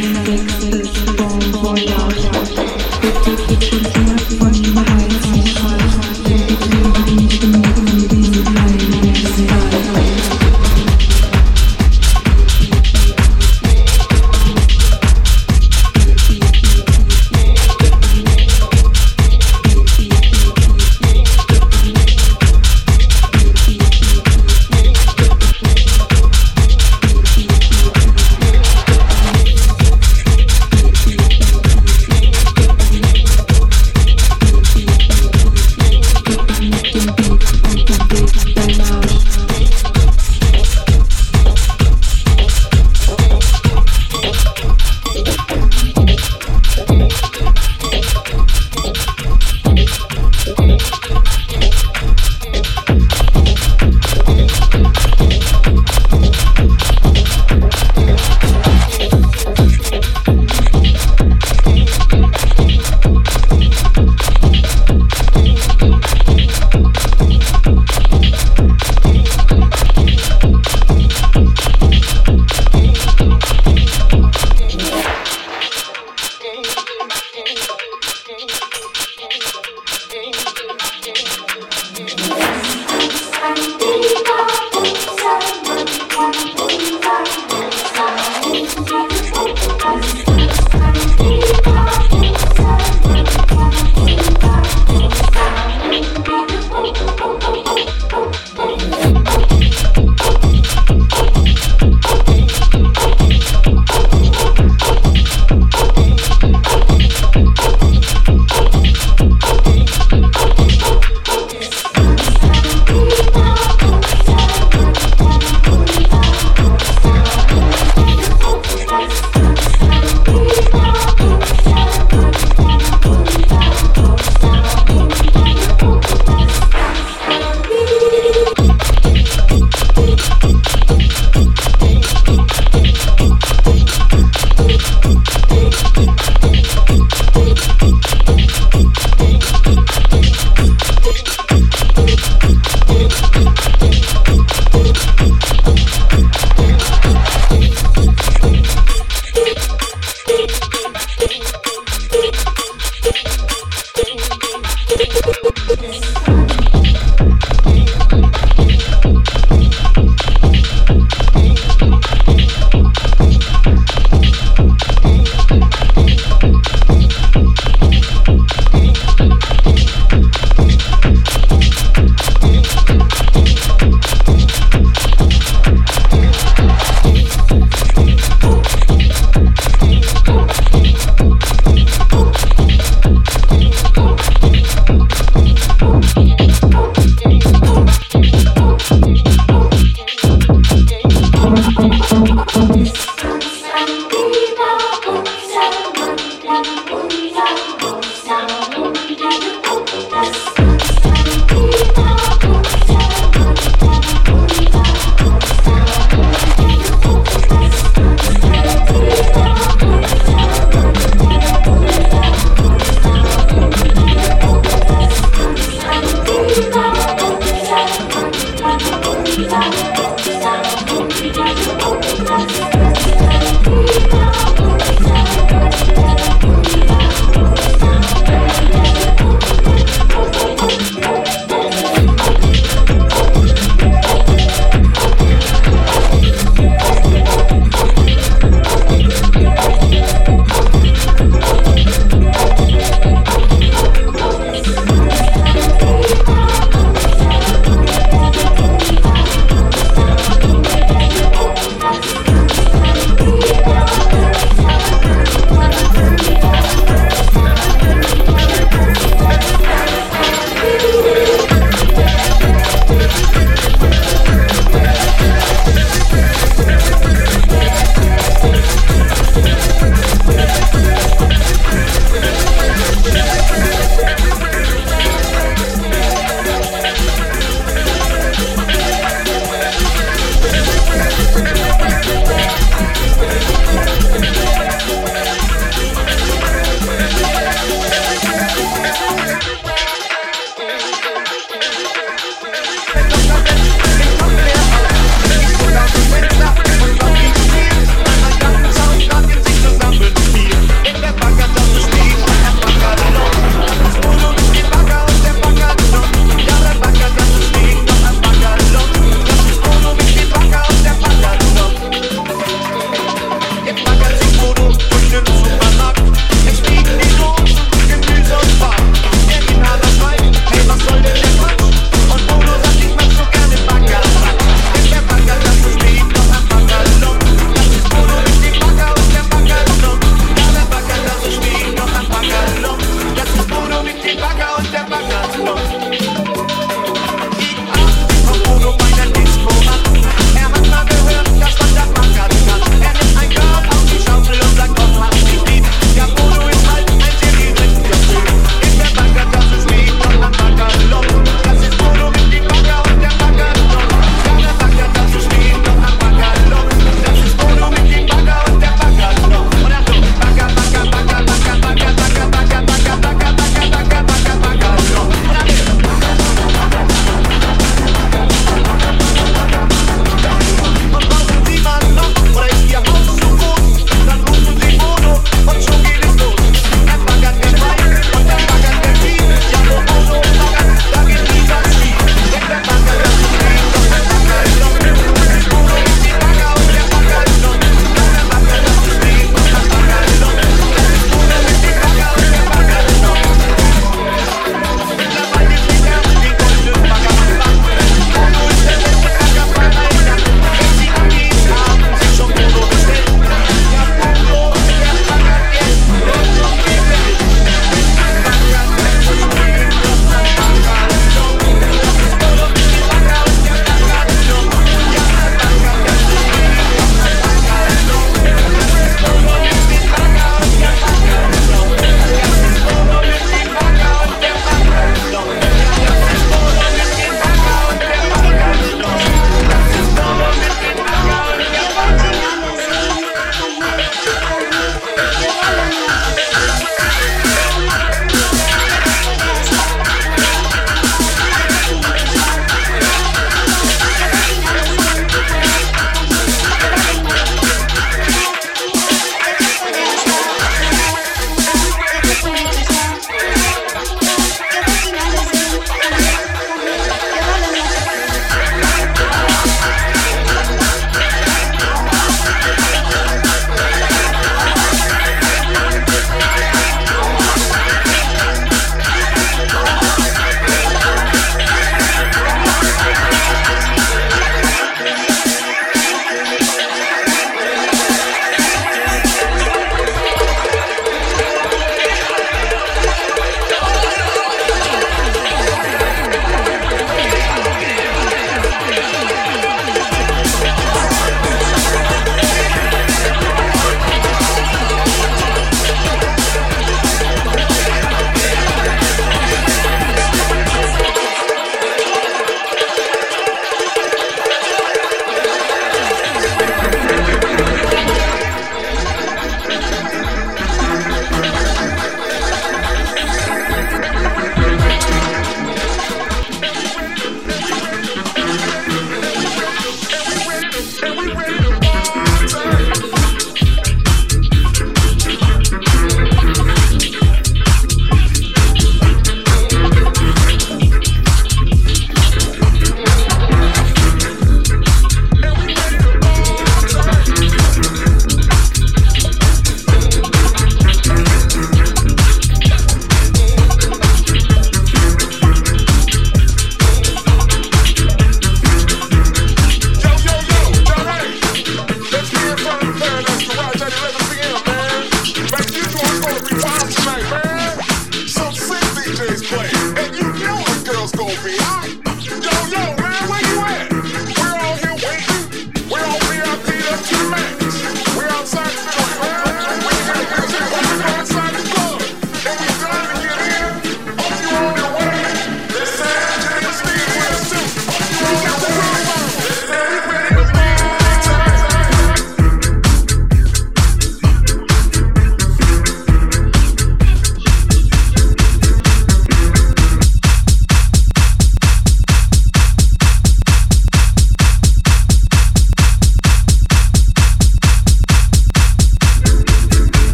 Mix, mix.